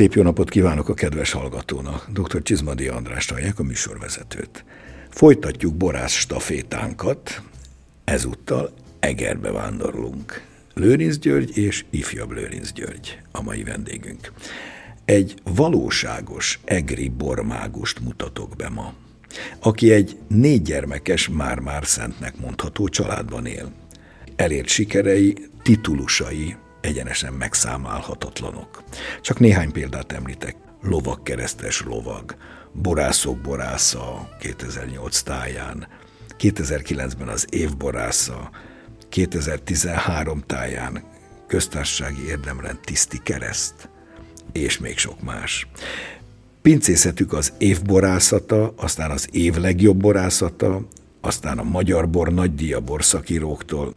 Szép jó napot kívánok a kedves hallgatónak. Dr. Csizmadi András hallják a műsorvezetőt. Folytatjuk borász stafétánkat, ezúttal Egerbe vándorlunk. Lőrinc György és ifjabb Lőrinc György a mai vendégünk. Egy valóságos egri bormágust mutatok be ma, aki egy négy gyermekes, már-már szentnek mondható családban él. Elért sikerei, titulusai egyenesen megszámálhatatlanok. Csak néhány példát említek. Lovak keresztes lovag, borászok borásza 2008 táján, 2009-ben az évborásza, 2013 táján köztársasági érdemrend tiszti kereszt, és még sok más. Pincészetük az évborászata, aztán az év legjobb borászata, aztán a Magyar Bor nagydíja borszakíróktól,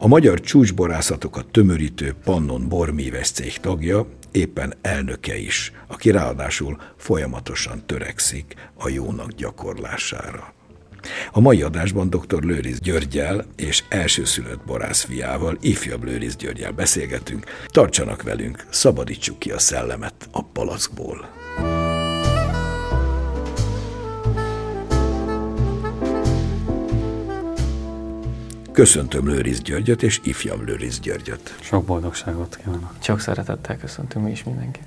a magyar csúcsborászatokat tömörítő Pannon bormíves cég tagja, éppen elnöke is, aki ráadásul folyamatosan törekszik a jónak gyakorlására. A mai adásban dr. Lőriz Györgyel és elsőszülött borász fiával, ifjabb Lőriz Györgyel beszélgetünk. Tartsanak velünk, szabadítsuk ki a szellemet a palackból. Köszöntöm Lőriz Györgyöt és ifjabb Lőriz Györgyöt. Sok boldogságot kívánok. Csak szeretettel köszöntünk mi is mindenkit.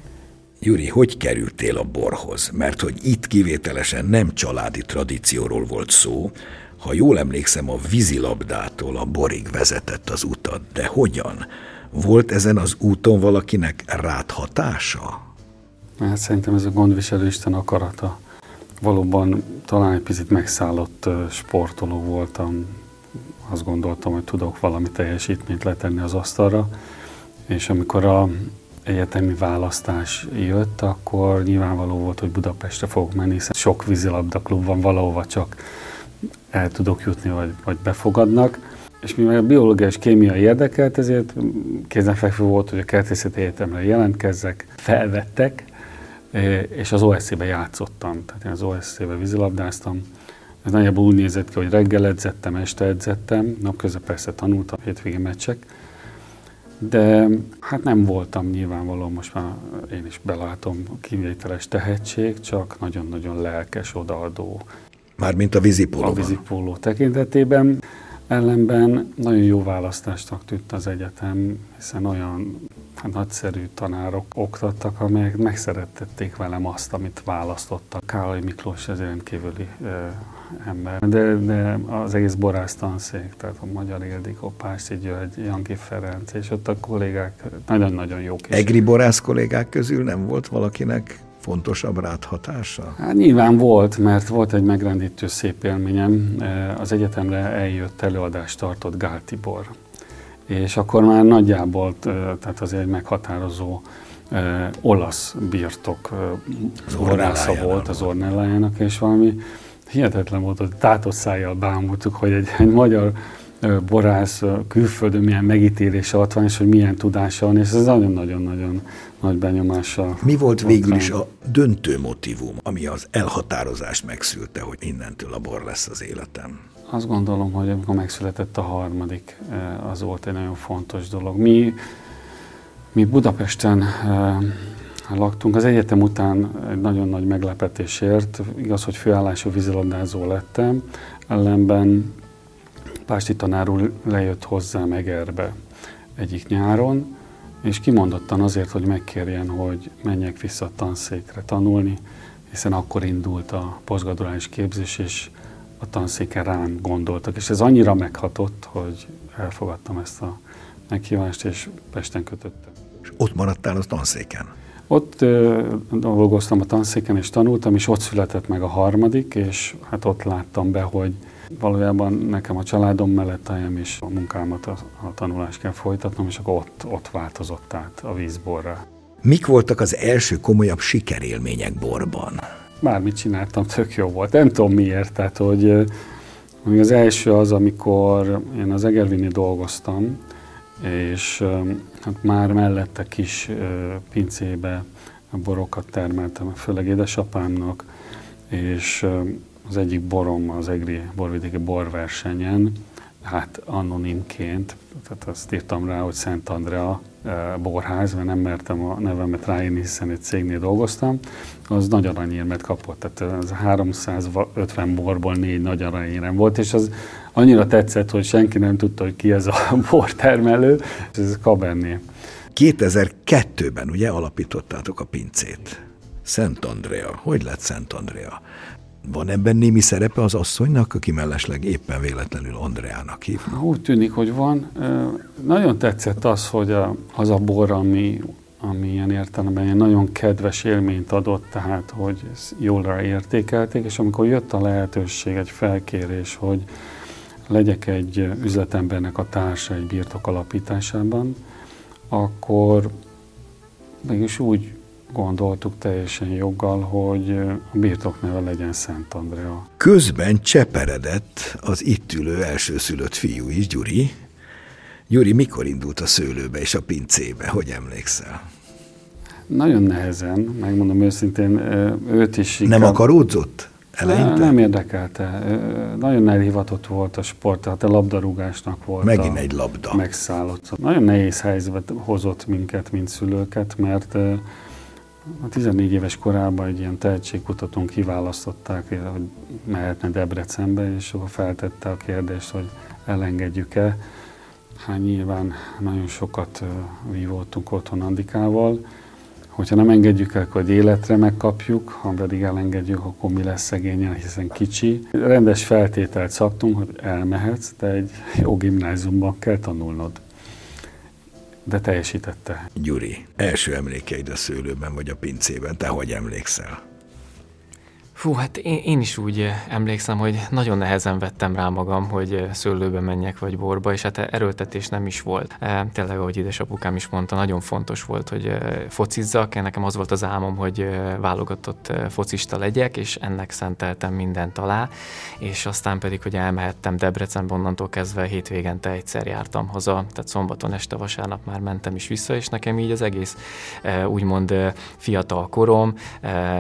Júri, hogy kerültél a borhoz? Mert hogy itt kivételesen nem családi tradícióról volt szó, ha jól emlékszem, a vízilabdától a borig vezetett az utat, de hogyan? Volt ezen az úton valakinek ráthatása? Hát szerintem ez a gondviselő Isten akarata. Valóban talán egy picit megszállott sportoló voltam, azt gondoltam, hogy tudok valami teljesítményt letenni az asztalra, és amikor a egyetemi választás jött, akkor nyilvánvaló volt, hogy Budapestre fogok menni, hiszen sok vízilabda klub van, valahova csak el tudok jutni, vagy, vagy befogadnak. És mivel a biológia és kémia érdekelt, ezért kézenfekvő volt, hogy a kertészeti egyetemre jelentkezzek, felvettek, és az OSC-be játszottam. Tehát én az OSC-be vízilabdáztam, ez nagyjából úgy nézett ki, hogy reggel edzettem, este edzettem, napközben persze tanultam, hétvégi meccsek, de hát nem voltam nyilvánvalóan, most már én is belátom kivételes tehetség, csak nagyon-nagyon lelkes, odaadó. Mármint a vízipóló. A vízipóló tekintetében. Ellenben nagyon jó választásnak tűnt az egyetem, hiszen olyan hát nagyszerű tanárok oktattak, amelyek megszerettették velem azt, amit választottak. Károly Miklós ez rendkívüli ember. De, de az egész borász tanszék, tehát a Magyar Ildikó, Pászi György, Janki Ferenc, és ott a kollégák nagyon-nagyon jók. Egri borász kollégák közül nem volt valakinek fontosabb ráthatása? Hát nyilván volt, mert volt egy megrendítő szép élményem. Az egyetemre eljött előadást tartott Gál Tibor. És akkor már nagyjából, tehát azért egy meghatározó olasz birtok eh, volt az Ornellájának, és valami hihetetlen volt, hogy tátott szájjal bámultuk, hogy egy, egy magyar borász külföldön milyen megítélése ott van, és hogy milyen tudása van, és ez nagyon-nagyon-nagyon nagy benyomása. Mi volt végül is a döntő motivum, ami az elhatározást megszülte, hogy innentől a bor lesz az életem? Azt gondolom, hogy amikor megszületett a harmadik, az volt egy nagyon fontos dolog. Mi, mi Budapesten laktunk. Az egyetem után egy nagyon nagy meglepetésért, igaz, hogy főállású vízilabdázó lettem, ellenben Pásti tanár úr lejött hozzám Egerbe egyik nyáron, és kimondottan azért, hogy megkérjen, hogy menjek vissza a tanszékre tanulni, hiszen akkor indult a posztgraduális képzés, és a tanszéken rám gondoltak, és ez annyira meghatott, hogy elfogadtam ezt a meghívást, és Pesten kötöttem. És ott maradtál a tanszéken? Ott ö, dolgoztam a tanszéken, és tanultam, és ott született meg a harmadik, és hát ott láttam be, hogy valójában nekem a családom mellett helyem és a munkámat, a, a tanulást kell folytatnom, és akkor ott, ott változott át a vízborra. Mik voltak az első komolyabb sikerélmények borban? Bármit csináltam, tök jó volt. Nem tudom miért, tehát hogy az első az, amikor én az Egervini dolgoztam, és hát már mellette kis pincébe borokat termeltem, főleg édesapámnak, és az egyik borom az EGRI borvidéki borversenyen hát anonimként, tehát azt írtam rá, hogy Szent Andrea borház, mert nem mertem a nevemet ráírni, hiszen egy cégnél dolgoztam, az nagy aranyérmet kapott. Tehát az 350 borból négy nagy aranyérem volt, és az annyira tetszett, hogy senki nem tudta, hogy ki ez a bortermelő, és ez Cabernet. 2002-ben ugye alapítottátok a pincét. Szent Andrea. Hogy lett Szent Andrea? Van ebben némi szerepe az asszonynak, aki mellesleg éppen véletlenül Andreának hív? Úgy tűnik, hogy van. Nagyon tetszett az, hogy az a bor, ami, ami ilyen értelemben ilyen nagyon kedves élményt adott, tehát hogy jól értékelték, és amikor jött a lehetőség, egy felkérés, hogy legyek egy üzletembernek a társa egy birtok alapításában, akkor mégis úgy gondoltuk teljesen joggal, hogy a birtok neve legyen Szent Andrea. Közben cseperedett az itt ülő elsőszülött fiú is, Gyuri. Gyuri, mikor indult a szőlőbe és a pincébe? Hogy emlékszel? Nagyon nehezen, megmondom őszintén, őt is inkább... Nem akaródzott? Eleinte? Nem érdekelte. Nagyon elhivatott volt a sport, tehát a labdarúgásnak volt. Megint egy labda. Megszállott. Nagyon nehéz helyzetbe hozott minket, mint szülőket, mert a 14 éves korában egy ilyen tehetségkutatónk kiválasztották, hogy mehetne Debrecenbe, és akkor feltette a kérdést, hogy elengedjük-e. Hát nyilván nagyon sokat vívottunk otthon Andikával, hogyha nem engedjük el, akkor egy életre megkapjuk, ha pedig elengedjük, akkor mi lesz szegényen, hiszen kicsi. Rendes feltételt szabtunk, hogy elmehetsz, de egy jó gimnáziumban kell tanulnod de teljesítette. Gyuri, első emlékeid a szőlőben vagy a pincében, te hogy emlékszel? Fú, hát én, én is úgy eh, emlékszem, hogy nagyon nehezen vettem rá magam, hogy eh, szőlőbe menjek vagy borba, és hát erőltetés nem is volt. E, tényleg, ahogy édesapukám is mondta, nagyon fontos volt, hogy focizzak. Nekem az volt az álmom, hogy válogatott focista legyek, és ennek szenteltem mindent alá, és aztán pedig, hogy elmehettem Debrecenbe, onnantól kezdve hétvégente egyszer jártam haza, tehát szombaton este, vasárnap már mentem is vissza, és nekem így az egész úgymond fiatal korom,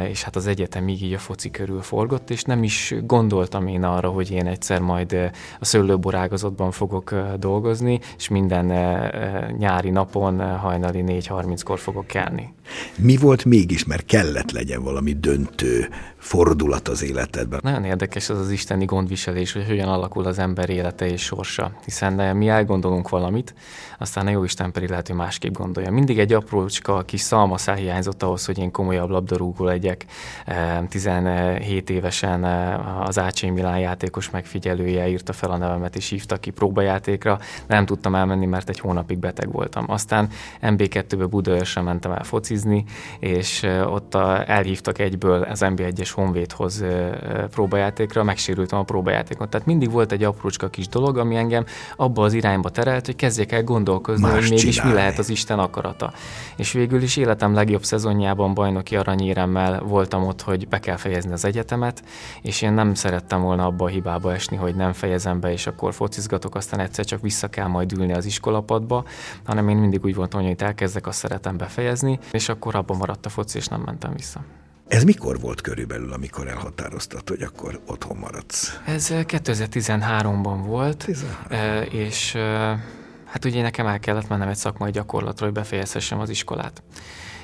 és hát az egyetemig így a foci körül forgott, és nem is gondoltam én arra, hogy én egyszer majd eh, a szőlőborágazatban fogok eh, dolgozni, és minden eh, nyári napon hajnali 4.30-kor fogok kelni. Mi volt mégis, mert kellett legyen valami döntő fordulat az életedben? Nagyon érdekes az az isteni gondviselés, hogy hogyan alakul az ember élete és sorsa, hiszen mi elgondolunk valamit, aztán a jó Isten pedig lehet, hogy másképp gondolja. Mindig egy aprócska kis szalmaszál hiányzott ahhoz, hogy én komolyabb labdarúgó legyek. 17 évesen az Ácsé Milán játékos megfigyelője írta fel a nevemet és hívta ki próbajátékra, nem tudtam elmenni, mert egy hónapig beteg voltam. Aztán MB2-be Budaörsre mentem el focizni, és ott elhívtak egyből az MB1-es Honvédhoz próbajátékra, megsérültem a próbajátékon. Tehát mindig volt egy aprócska kis dolog, ami engem abba az irányba terelt, hogy kezdjek el gondolkozni, Más hogy mégis csinálni. mi lehet az Isten akarata. És végül is életem legjobb szezonjában bajnoki aranyéremmel voltam ott, hogy be kell fejezni az egyetemet, és én nem szerettem volna abba a hibába esni, hogy nem fejezem be, és akkor focizgatok, aztán egyszer csak vissza kell majd ülni az iskolapadba, hanem én mindig úgy voltam, hogy itt elkezdek, azt szeretem befejezni, és akkor abban maradt a foci, és nem mentem vissza. Ez mikor volt körülbelül, amikor elhatároztad, hogy akkor otthon maradsz? Ez 2013-ban eh, volt, 13. Eh, és hát ugye nekem el kellett mennem egy szakmai gyakorlatra, hogy befejezhessem az iskolát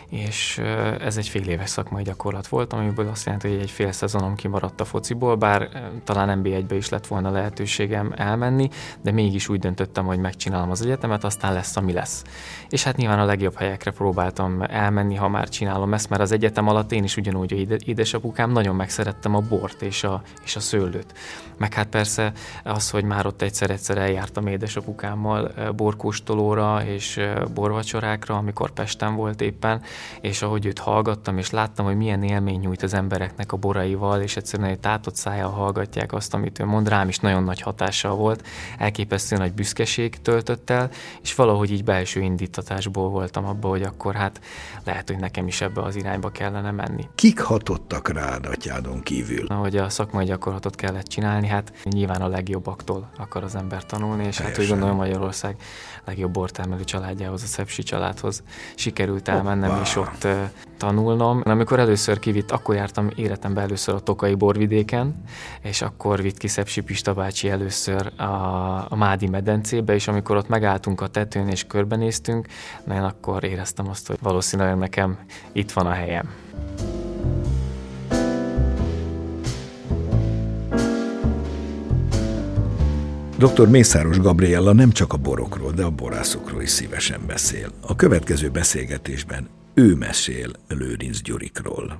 és ez egy fél éves szakmai gyakorlat volt, amiből azt jelenti, hogy egy fél szezonom kimaradt a fociból, bár talán NB1-be is lett volna lehetőségem elmenni, de mégis úgy döntöttem, hogy megcsinálom az egyetemet, aztán lesz, ami lesz. És hát nyilván a legjobb helyekre próbáltam elmenni, ha már csinálom ezt, mert az egyetem alatt én is ugyanúgy, hogy édesapukám, nagyon megszerettem a bort és a, és a szőlőt. Meg hát persze az, hogy már ott egyszer-egyszer eljártam édesapukámmal borkóstolóra és borvacsorákra, amikor Pesten volt éppen, és ahogy őt hallgattam, és láttam, hogy milyen élmény nyújt az embereknek a boraival, és egyszerűen egy tátott szájjal hallgatják azt, amit ő mond, rám is nagyon nagy hatással volt, elképesztő nagy büszkeség töltött el, és valahogy így belső indítatásból voltam abban, hogy akkor hát lehet, hogy nekem is ebbe az irányba kellene menni. Kik hatottak rád atyádon kívül? Ahogy a szakmai gyakorlatot kellett csinálni, hát nyilván a legjobbaktól akar az ember tanulni, és Teljesen. hát úgy gondolom Magyarország legjobb bortermelő családjához, a Szepsi családhoz sikerült elmennem, is ott tanulnom. Amikor először kivitt, akkor jártam életemben először a Tokai borvidéken, és akkor vitt ki Szepsi Pista bácsi először a, a Mádi medencébe, és amikor ott megálltunk a tetőn és körbenéztünk, én akkor éreztem azt, hogy valószínűleg nekem itt van a helyem. Dr. Mészáros Gabriella nem csak a borokról, de a borászokról is szívesen beszél. A következő beszélgetésben ő mesél Lőrinc Gyurikról.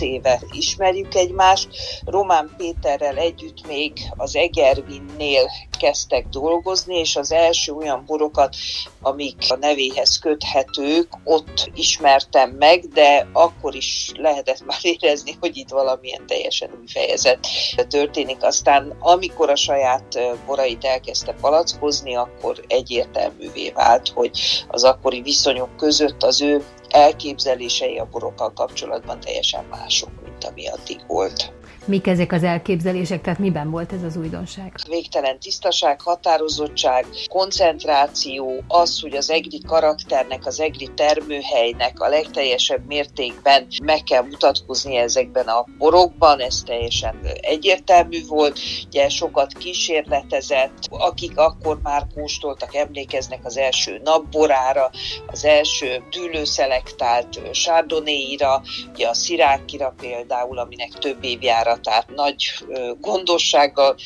Éve ismerjük egymást. Román Péterrel együtt még az Egervinnél kezdtek dolgozni, és az első olyan borokat, amik a nevéhez köthetők, ott ismertem meg, de akkor is lehetett már érezni, hogy itt valamilyen teljesen új fejezet történik. Aztán amikor a saját borait elkezdte palackozni, akkor egyértelművé vált, hogy az akkori viszonyok között az ő elképzelései a borokkal kapcsolatban teljesen mások, mint ami addig volt. Mik ezek az elképzelések, tehát miben volt ez az újdonság? Végtelen tisztaság, határozottság, koncentráció, az, hogy az egri karakternek, az egri termőhelynek a legteljesebb mértékben meg kell mutatkozni ezekben a borokban, ez teljesen egyértelmű volt. Ugye sokat kísérletezett, akik akkor már kóstoltak, emlékeznek az első napborára, az első dűlőszelektált sárdonéira, ugye a szirákira például, aminek több évjára tehát nagy gondossággal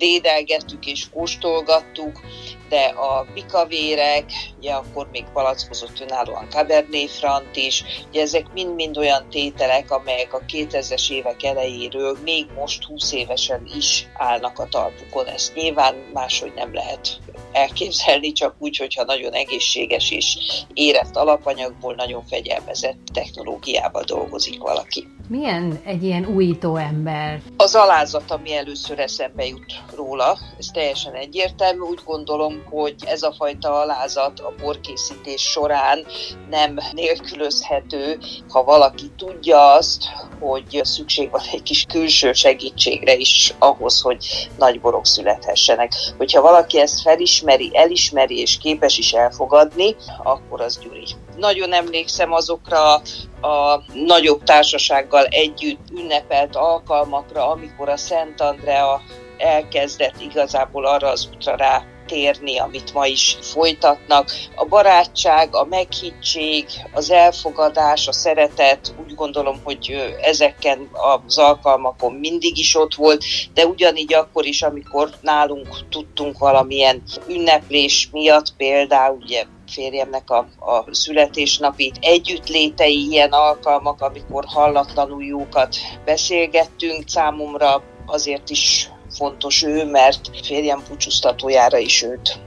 dédelgettük és kóstolgattuk, de a pikavérek, ugye akkor még palackozott önállóan Cabernet Franc is, ugye ezek mind-mind olyan tételek, amelyek a 2000-es évek elejéről még most 20 évesen is állnak a talpukon. Ezt nyilván máshogy nem lehet elképzelni, csak úgy, hogyha nagyon egészséges és érett alapanyagból, nagyon fegyelmezett technológiával dolgozik valaki. Milyen egy ilyen újító ember? Az alázat, ami először eszembe jut róla, ez teljesen egyértelmű. Úgy gondolom, hogy ez a fajta alázat a borkészítés során nem nélkülözhető, ha valaki tudja azt, hogy szükség van egy kis külső segítségre is ahhoz, hogy nagy borok születhessenek. Hogyha valaki ezt felismeri, elismeri és képes is elfogadni, akkor az Gyuri. Nagyon emlékszem azokra a nagyobb társasággal együtt ünnepelt alkalmakra, amikor a Szent Andrea elkezdett igazából arra az útra rá térni, amit ma is folytatnak. A barátság, a meghittség, az elfogadás, a szeretet, úgy gondolom, hogy ezeken az alkalmakon mindig is ott volt, de ugyanígy akkor is, amikor nálunk tudtunk valamilyen ünneplés miatt, például ugye férjemnek a, a születésnapi együttlétei, ilyen alkalmak, amikor hallatlanul jókat beszélgettünk, számomra azért is fontos ő, mert férjem búcsúztatójára is őt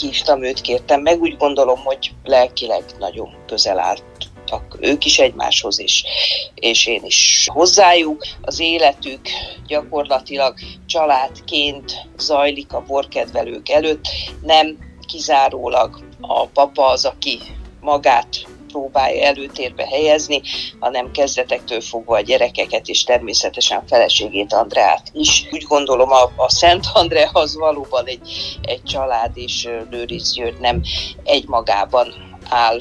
hívtam, őt kértem meg. Úgy gondolom, hogy lelkileg nagyon közel állt ők is egymáshoz, és, és én is hozzájuk. Az életük gyakorlatilag családként zajlik a borkedvelők előtt, nem kizárólag a papa az, aki magát próbálja előtérbe helyezni, hanem kezdetektől fogva a gyerekeket és természetesen feleségét Andreát is. Úgy gondolom a, a Szent Andrea az valóban egy, egy család, és Lőrinc György nem egymagában áll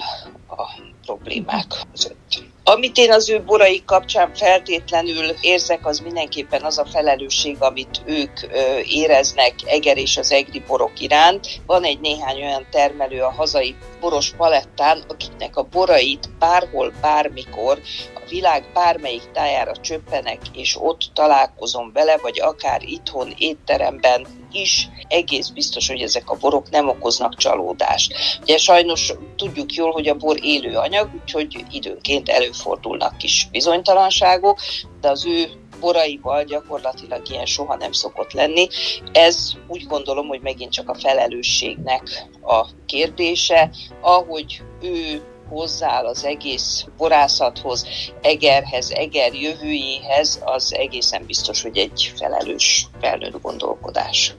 a problémák között. Amit én az ő borai kapcsán feltétlenül érzek, az mindenképpen az a felelősség, amit ők éreznek Eger és az egri borok iránt. Van egy néhány olyan termelő a hazai boros palettán, akiknek a borait bárhol, bármikor a világ bármelyik tájára csöppenek, és ott találkozom vele, vagy akár itthon, étteremben is egész biztos, hogy ezek a borok nem okoznak csalódást. Ugye sajnos tudjuk jól, hogy a bor élő anyag, úgyhogy időnként előfordulnak kis bizonytalanságok, de az ő boraival gyakorlatilag ilyen soha nem szokott lenni. Ez úgy gondolom, hogy megint csak a felelősségnek a kérdése, ahogy ő hozzááll az egész borászathoz, Egerhez, Eger jövőjéhez, az egészen biztos, hogy egy felelős felnőtt gondolkodás.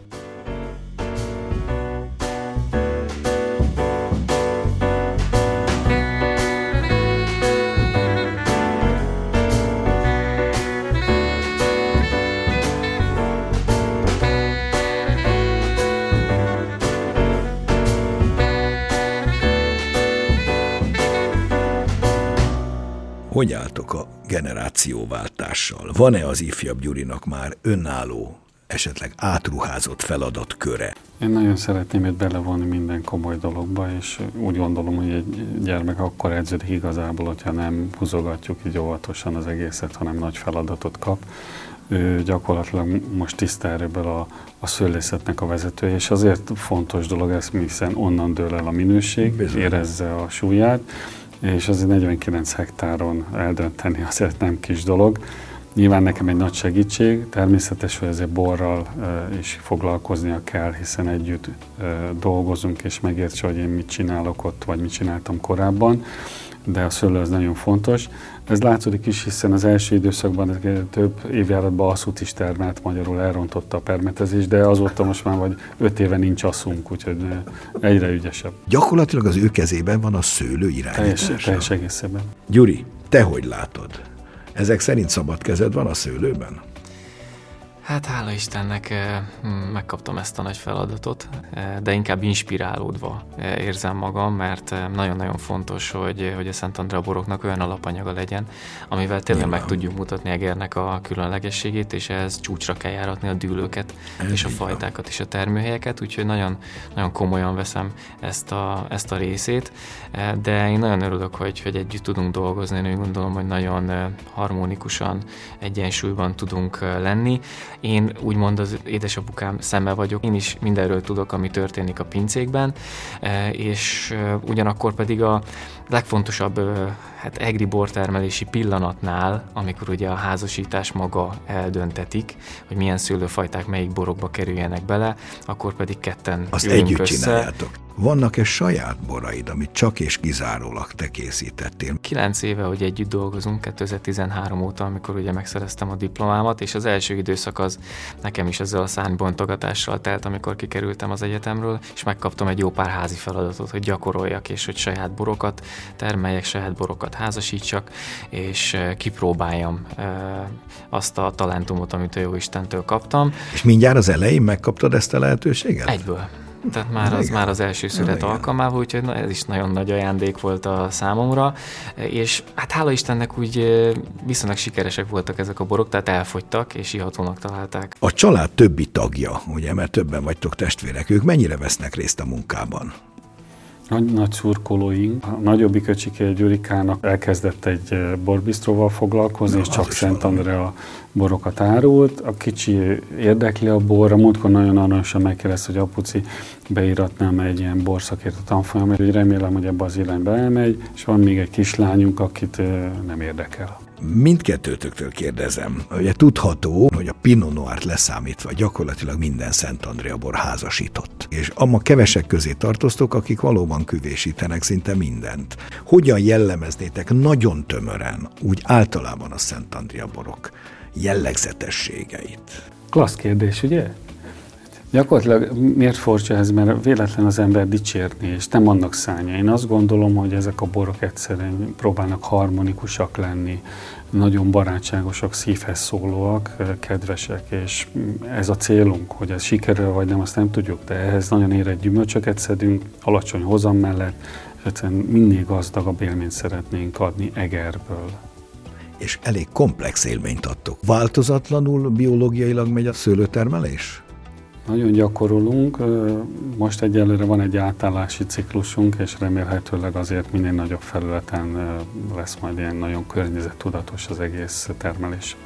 Hogy álltok a generációváltással? Van-e az ifjabb Gyurinak már önálló, esetleg átruházott feladat köre? Én nagyon szeretném őt belevonni minden komoly dologba, és úgy gondolom, hogy egy gyermek akkor edződik igazából, hogyha nem húzogatjuk így óvatosan az egészet, hanem nagy feladatot kap. Ő gyakorlatilag most tiszta erőből a, a szőlészetnek a vezetője, és azért fontos dolog ez, hiszen onnan dől el a minőség, Bizony. érezze a súlyát, és azért 49 hektáron eldönteni azért nem kis dolog. Nyilván nekem egy nagy segítség, természetes, hogy ezért borral is foglalkoznia kell, hiszen együtt dolgozunk, és megértse, hogy én mit csinálok ott, vagy mit csináltam korábban, de a szőlő az nagyon fontos. Ez látszódik is, hiszen az első időszakban több évjáratban asszút is termelt, magyarul elrontotta a permetezés, de azóta most már vagy öt éve nincs asszunk, úgyhogy egyre ügyesebb. Gyakorlatilag az ő kezében van a szőlő irányítása. Teljes, teljes egészében. Gyuri, te hogy látod? Ezek szerint szabad kezed van a szőlőben? Hát hála Istennek megkaptam ezt a nagy feladatot, de inkább inspirálódva érzem magam, mert nagyon-nagyon fontos, hogy, hogy a Szent Andrea boroknak olyan alapanyaga legyen, amivel tényleg Nyilván. meg tudjuk mutatni Egernek a különlegességét, és ehhez csúcsra kell járatni a dűlőket, Ez és a fajtákat, és a termőhelyeket, úgyhogy nagyon, nagyon komolyan veszem ezt a, ezt a részét, de én nagyon örülök, hogy, hogy együtt tudunk dolgozni, én úgy gondolom, hogy nagyon harmonikusan, egyensúlyban tudunk lenni, én úgymond az édesapukám szeme vagyok, én is mindenről tudok, ami történik a pincékben, e, és e, ugyanakkor pedig a legfontosabb e, hát egri bortermelési pillanatnál, amikor ugye a házasítás maga eldöntetik, hogy milyen szőlőfajták melyik borokba kerüljenek bele, akkor pedig ketten Azt együtt össze. csináljátok. Vannak-e saját boraid, amit csak és kizárólag te készítettél? Kilenc éve, hogy együtt dolgozunk, 2013 óta, amikor ugye megszereztem a diplomámat, és az első időszak az nekem is ezzel a szárnybontogatással telt, amikor kikerültem az egyetemről, és megkaptam egy jó pár házi feladatot, hogy gyakoroljak, és hogy saját borokat termeljek, saját borokat házasítsak, és kipróbáljam azt a talentumot, amit a jó Istentől kaptam. És mindjárt az elején megkaptad ezt a lehetőséget? Egyből. Tehát már az, már az első szület alkalmával, úgyhogy na, ez is nagyon nagy ajándék volt a számomra, és hát hála Istennek úgy viszonylag sikeresek voltak ezek a borok, tehát elfogytak, és ihatónak találták. A család többi tagja, ugye, mert többen vagytok testvérek, ők mennyire vesznek részt a munkában? Nagy, nagy szurkolóink. A nagyobbik öcsike Gyurikának elkezdett egy borbisztróval foglalkozni, Na, és csak Szent Andrea borokat árult. A kicsi érdekli a borra, múltkor nagyon aranyosan megkérdezte, hogy apuci beíratnám egy ilyen borszakért a tanfolyamra, hogy remélem, hogy ebbe az irányba elmegy, és van még egy kislányunk, akit nem érdekel. Mindkettőtöktől kérdezem, ugye tudható, hogy a Pinot Noir-t leszámítva gyakorlatilag minden Szent Andrea bor házasított. És amma kevesek közé tartoztok, akik valóban küvésítenek szinte mindent. Hogyan jellemeznétek nagyon tömören, úgy általában a Szent Andrea borok jellegzetességeit? Klassz kérdés, ugye? Gyakorlatilag miért furcsa ez, mert véletlen az ember dicsérni, és nem annak szánja. Én azt gondolom, hogy ezek a borok egyszerűen próbálnak harmonikusak lenni, nagyon barátságosak, szívhez szólóak, kedvesek, és ez a célunk, hogy ez sikerül vagy nem, azt nem tudjuk, de ehhez nagyon érett gyümölcsöket szedünk, alacsony hozam mellett, és egyszerűen mindig gazdagabb élményt szeretnénk adni Egerből és elég komplex élményt adtok. Változatlanul biológiailag megy a szőlőtermelés? Nagyon gyakorolunk, most egyelőre van egy átállási ciklusunk, és remélhetőleg azért minél nagyobb felületen lesz majd ilyen nagyon környezettudatos az egész termelés.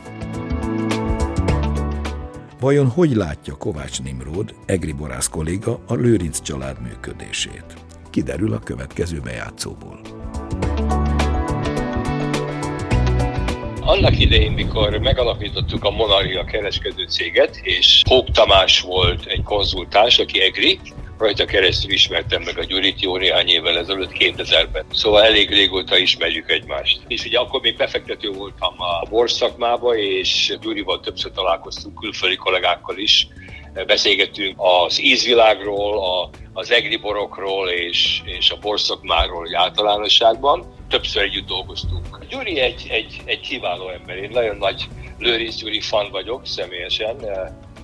Vajon hogy látja Kovács Nimród, Egri Borász kolléga a Lőrinc család működését? Kiderül a következő bejátszóból. Annak idején, mikor megalapítottuk a Monarchia kereskedő céget, és Hók Tamás volt egy konzultáns, aki EGRI, rajta keresztül ismertem meg a Gyurit jó néhány évvel ezelőtt, 2000-ben. Szóval elég régóta ismerjük egymást. És ugye akkor még befektető voltam a borszakmába, és Gyurival többször találkoztunk külföldi kollégákkal is, beszélgettünk az ízvilágról, a, az egri borokról és, és a borszakmáról általánosságban. Többször együtt dolgoztunk. Gyuri egy, egy, egy kiváló ember, én nagyon nagy Lőrinc Gyuri fan vagyok személyesen,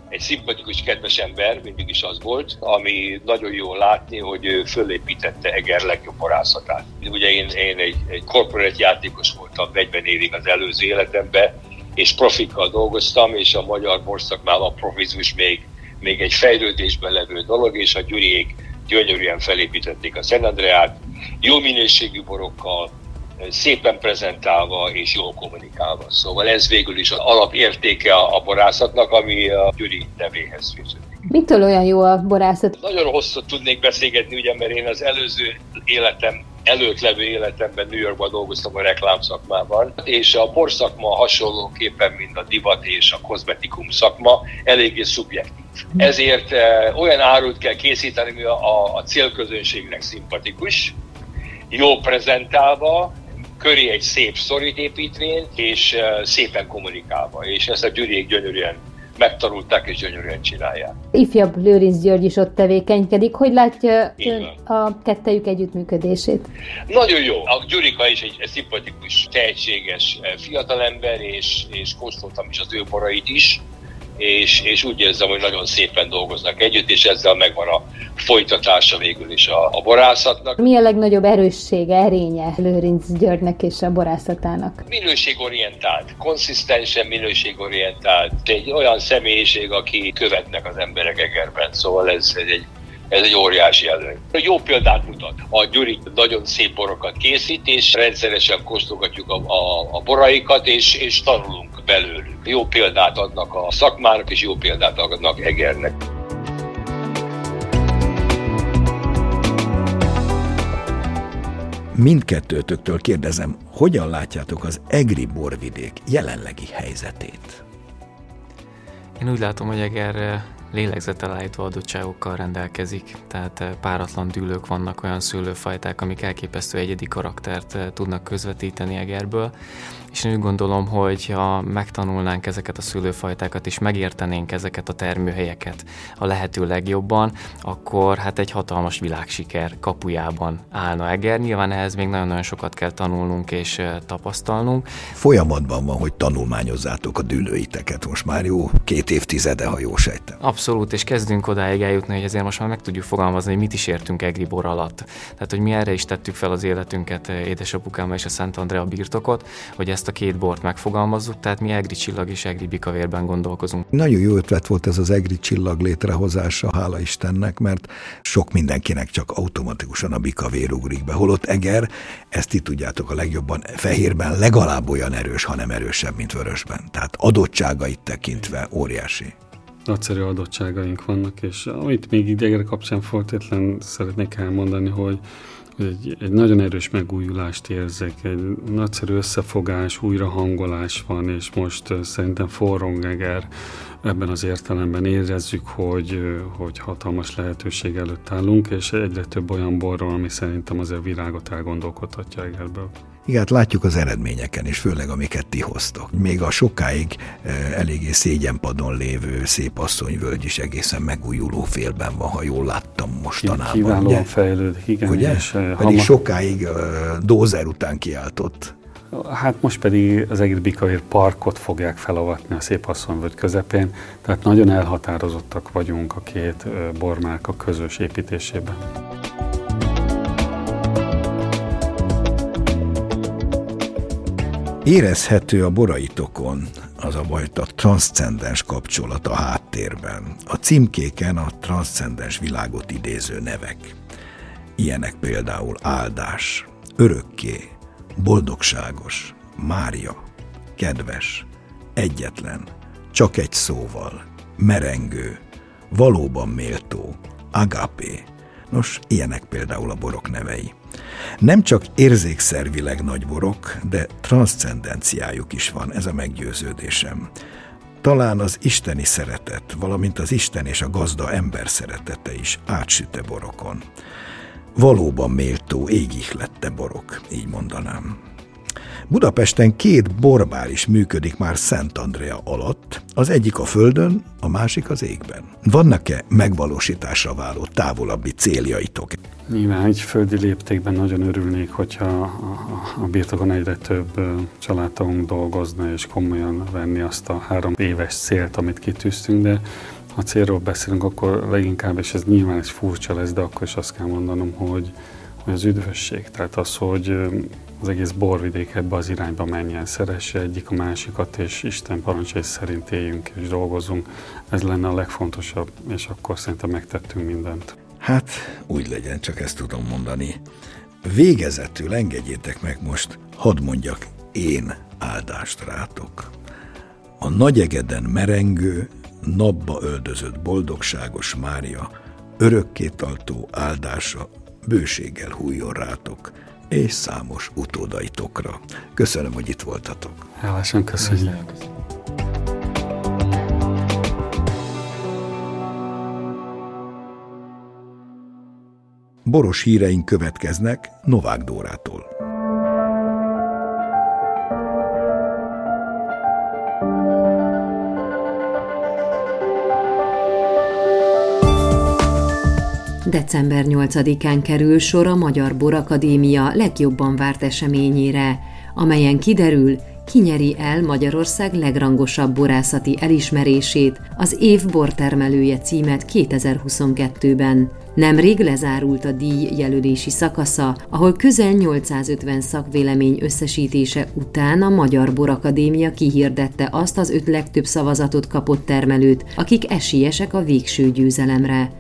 egy szimpatikus, kedves ember, mindig is az volt, ami nagyon jól látni, hogy ő fölépítette Eger legjobb borászatát. Ugye én, én egy, egy corporate játékos voltam 40 évig az előző életemben, és profikkal dolgoztam, és a magyar borszakmában a profizmus még, még egy fejlődésben levő dolog, és a Gyuriék gyönyörűen felépítették a Szent Andreát, jó minőségű borokkal, szépen prezentálva és jól kommunikálva. Szóval ez végül is az alapértéke a borászatnak, ami a Gyuri nevéhez fűződik. Mitől olyan jó a borászat? Nagyon hosszat tudnék beszélgetni, ugye, mert én az előző életem előtt levő életemben New Yorkban dolgoztam a reklámszakmában, és a borszakma hasonlóképpen, mint a divat és a kozmetikum szakma, eléggé szubjektív. Ezért e, olyan árut kell készíteni, ami a, a, célközönségnek szimpatikus, jó prezentálva, köré egy szép szorít építvén, és e, szépen kommunikálva. És ezt a gyűrjék gyönyörűen megtanulták és gyönyörűen csinálják. Ifjabb Lőrinc György is ott tevékenykedik. Hogy látja ön a kettejük együttműködését? Nagyon jó. A Gyurika is egy, egy szimpatikus, tehetséges eh, fiatalember, és, és kóstoltam is az ő borait is és, és úgy érzem, hogy nagyon szépen dolgoznak együtt, és ezzel megvan a folytatása végül is a, a borászatnak. Mi a legnagyobb erőssége, erénye Lőrinc Györgynek és a borászatának? Minőségorientált, konszisztensen minőségorientált. Egy olyan személyiség, aki követnek az emberek egerben, szóval ez, ez egy ez egy óriási előny. Jó példát mutat. A Gyuri nagyon szép borokat készít, és rendszeresen kóstolgatjuk a, a, a boraikat, és, és tanulunk belőlük. Jó példát adnak a szakmának, és jó példát adnak Egernek. Mindkettőtöktől kérdezem, hogyan látjátok az Egri borvidék jelenlegi helyzetét? Én úgy látom, hogy Eger lélegzetelállító adottságokkal rendelkezik, tehát eh, páratlan dűlők vannak, olyan szőlőfajták, amik elképesztő egyedi karaktert eh, tudnak közvetíteni egerből, és én úgy gondolom, hogy ha megtanulnánk ezeket a szülőfajtákat, és megértenénk ezeket a termőhelyeket a lehető legjobban, akkor hát egy hatalmas világsiker kapujában állna Eger. Nyilván ehhez még nagyon-nagyon sokat kell tanulnunk és tapasztalnunk. Folyamatban van, hogy tanulmányozzátok a dűlőiteket most már jó két évtizede, ha jó sejtem. Abszolút, és kezdünk odáig eljutni, hogy ezért most már meg tudjuk fogalmazni, hogy mit is értünk Egri bor alatt. Tehát, hogy mi erre is tettük fel az életünket édesapukámmal és a Szent Andrea birtokot, hogy ezt a két bort megfogalmazzuk, tehát mi egri csillag és egri bikavérben gondolkozunk. Nagyon jó ötlet volt ez az egri csillag létrehozása, hála Istennek, mert sok mindenkinek csak automatikusan a bikavér ugrik be. Holott Eger, ezt ti tudjátok a legjobban, fehérben legalább olyan erős, hanem erősebb, mint vörösben. Tehát adottságait tekintve óriási nagyszerű adottságaink vannak, és amit még idegre kapcsán feltétlen szeretnék elmondani, hogy egy, egy nagyon erős megújulást érzek, egy nagyszerű összefogás, újrahangolás van, és most szerintem forrongeger ebben az értelemben érezzük, hogy, hogy hatalmas lehetőség előtt állunk, és egyre több olyan borról, ami szerintem azért világot elgondolkodhatja ebből. Igen, hát látjuk az eredményeken is, főleg amiket ti hoztok. Még a sokáig eh, eléggé szégyenpadon lévő szép asszonyvölgy is egészen megújuló félben van, ha jól láttam mostanában. Kiválóan ugye? fejlődik, igen. Ugye? És, eh, Pedig hama... sokáig uh, Dózer után kiáltott. Hát most pedig az egész Bikavér parkot fogják felavatni a Szép Asszonyvölgy közepén, tehát nagyon elhatározottak vagyunk a két bormárka közös építésében. Érezhető a boraitokon az a bajta transzcendens kapcsolat a háttérben. A címkéken a transzcendens világot idéző nevek. Ilyenek például áldás, örökké, boldogságos, Mária, kedves, egyetlen, csak egy szóval, merengő, valóban méltó, agapé. Nos, ilyenek például a borok nevei. Nem csak érzékszervileg nagy borok, de transzcendenciájuk is van, ez a meggyőződésem. Talán az isteni szeretet, valamint az Isten és a gazda ember szeretete is átsüte borokon. Valóban méltó, lette borok, így mondanám. Budapesten két borbár is működik már Szent Andrea alatt, az egyik a földön, a másik az égben. Vannak-e megvalósításra váló távolabbi céljaitok? Nyilván egy földi léptékben nagyon örülnék, hogyha a, a birtokon egyre több családtagunk dolgozna és komolyan venni azt a három éves célt, amit kitűztünk, de Ha célról beszélünk, akkor leginkább, és ez nyilván egy furcsa lesz, de akkor is azt kell mondanom, hogy, hogy az üdvösség, tehát az, hogy az egész borvidék ebbe az irányba menjen, szeresse egyik a másikat, és Isten parancsai szerint éljünk és dolgozunk. Ez lenne a legfontosabb, és akkor szerintem megtettünk mindent. Hát, úgy legyen, csak ezt tudom mondani. Végezetül engedjétek meg most, hadd mondjak én áldást rátok. A nagyegeden merengő, napba öldözött boldogságos Mária örökkétartó áldása bőséggel hújjon rátok, és számos utódaitokra. Köszönöm, hogy itt voltatok. Hálásan köszönjük. Boros híreink következnek Novák Dórától. December 8-án kerül sor a Magyar Borakadémia legjobban várt eseményére, amelyen kiderül, kinyeri el Magyarország legrangosabb borászati elismerését, az év bortermelője címet 2022-ben. Nemrég lezárult a díj jelölési szakasza, ahol közel 850 szakvélemény összesítése után a Magyar Borakadémia kihirdette azt az öt legtöbb szavazatot kapott termelőt, akik esélyesek a végső győzelemre.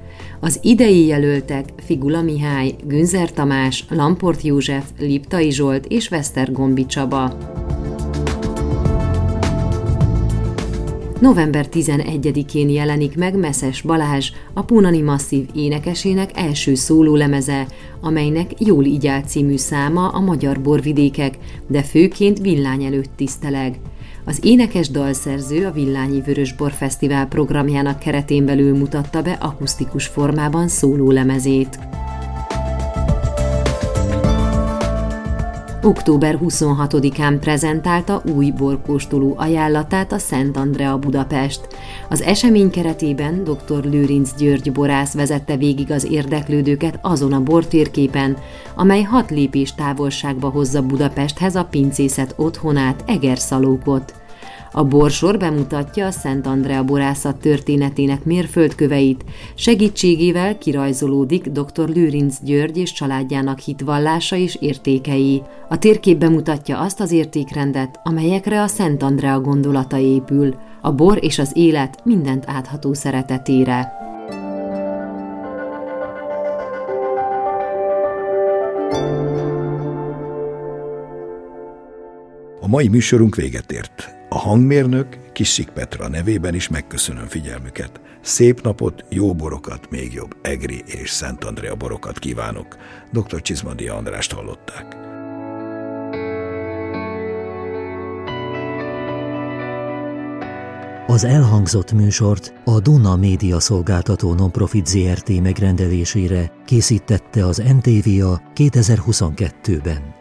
Az idei jelöltek Figula Mihály, Günzer Tamás, Lamport József, Liptai Zsolt és Vesztergombi Csaba. November 11-én jelenik meg Messzes Balázs, a Punani Masszív énekesének első szólólemeze, amelynek Jól így című száma a magyar borvidékek, de főként villány előtt tiszteleg. Az énekes dalszerző a Villányi Vörösbor Fesztivál programjának keretén belül mutatta be akusztikus formában szólólemezét. Október 26-án prezentálta új borkóstoló ajánlatát a Szent Andrea Budapest. Az esemény keretében dr. Lőrinc György borász vezette végig az érdeklődőket azon a bortérképen, amely hat lépés távolságba hozza Budapesthez a pincészet otthonát, Egerszalókot. A borsor bemutatja a Szent Andrea borászat történetének mérföldköveit, segítségével kirajzolódik dr. Lőrinc György és családjának hitvallása és értékei. A térkép bemutatja azt az értékrendet, amelyekre a Szent Andrea gondolata épül, a bor és az élet mindent átható szeretetére. A mai műsorunk véget ért. A hangmérnök Kissik Petra nevében is megköszönöm figyelmüket. Szép napot, jó borokat, még jobb Egri és Szent Andrea borokat kívánok. Dr. Csizmadi Andrást hallották. Az elhangzott műsort a Duna Média Szolgáltató Nonprofit ZRT megrendelésére készítette az NTVA 2022-ben.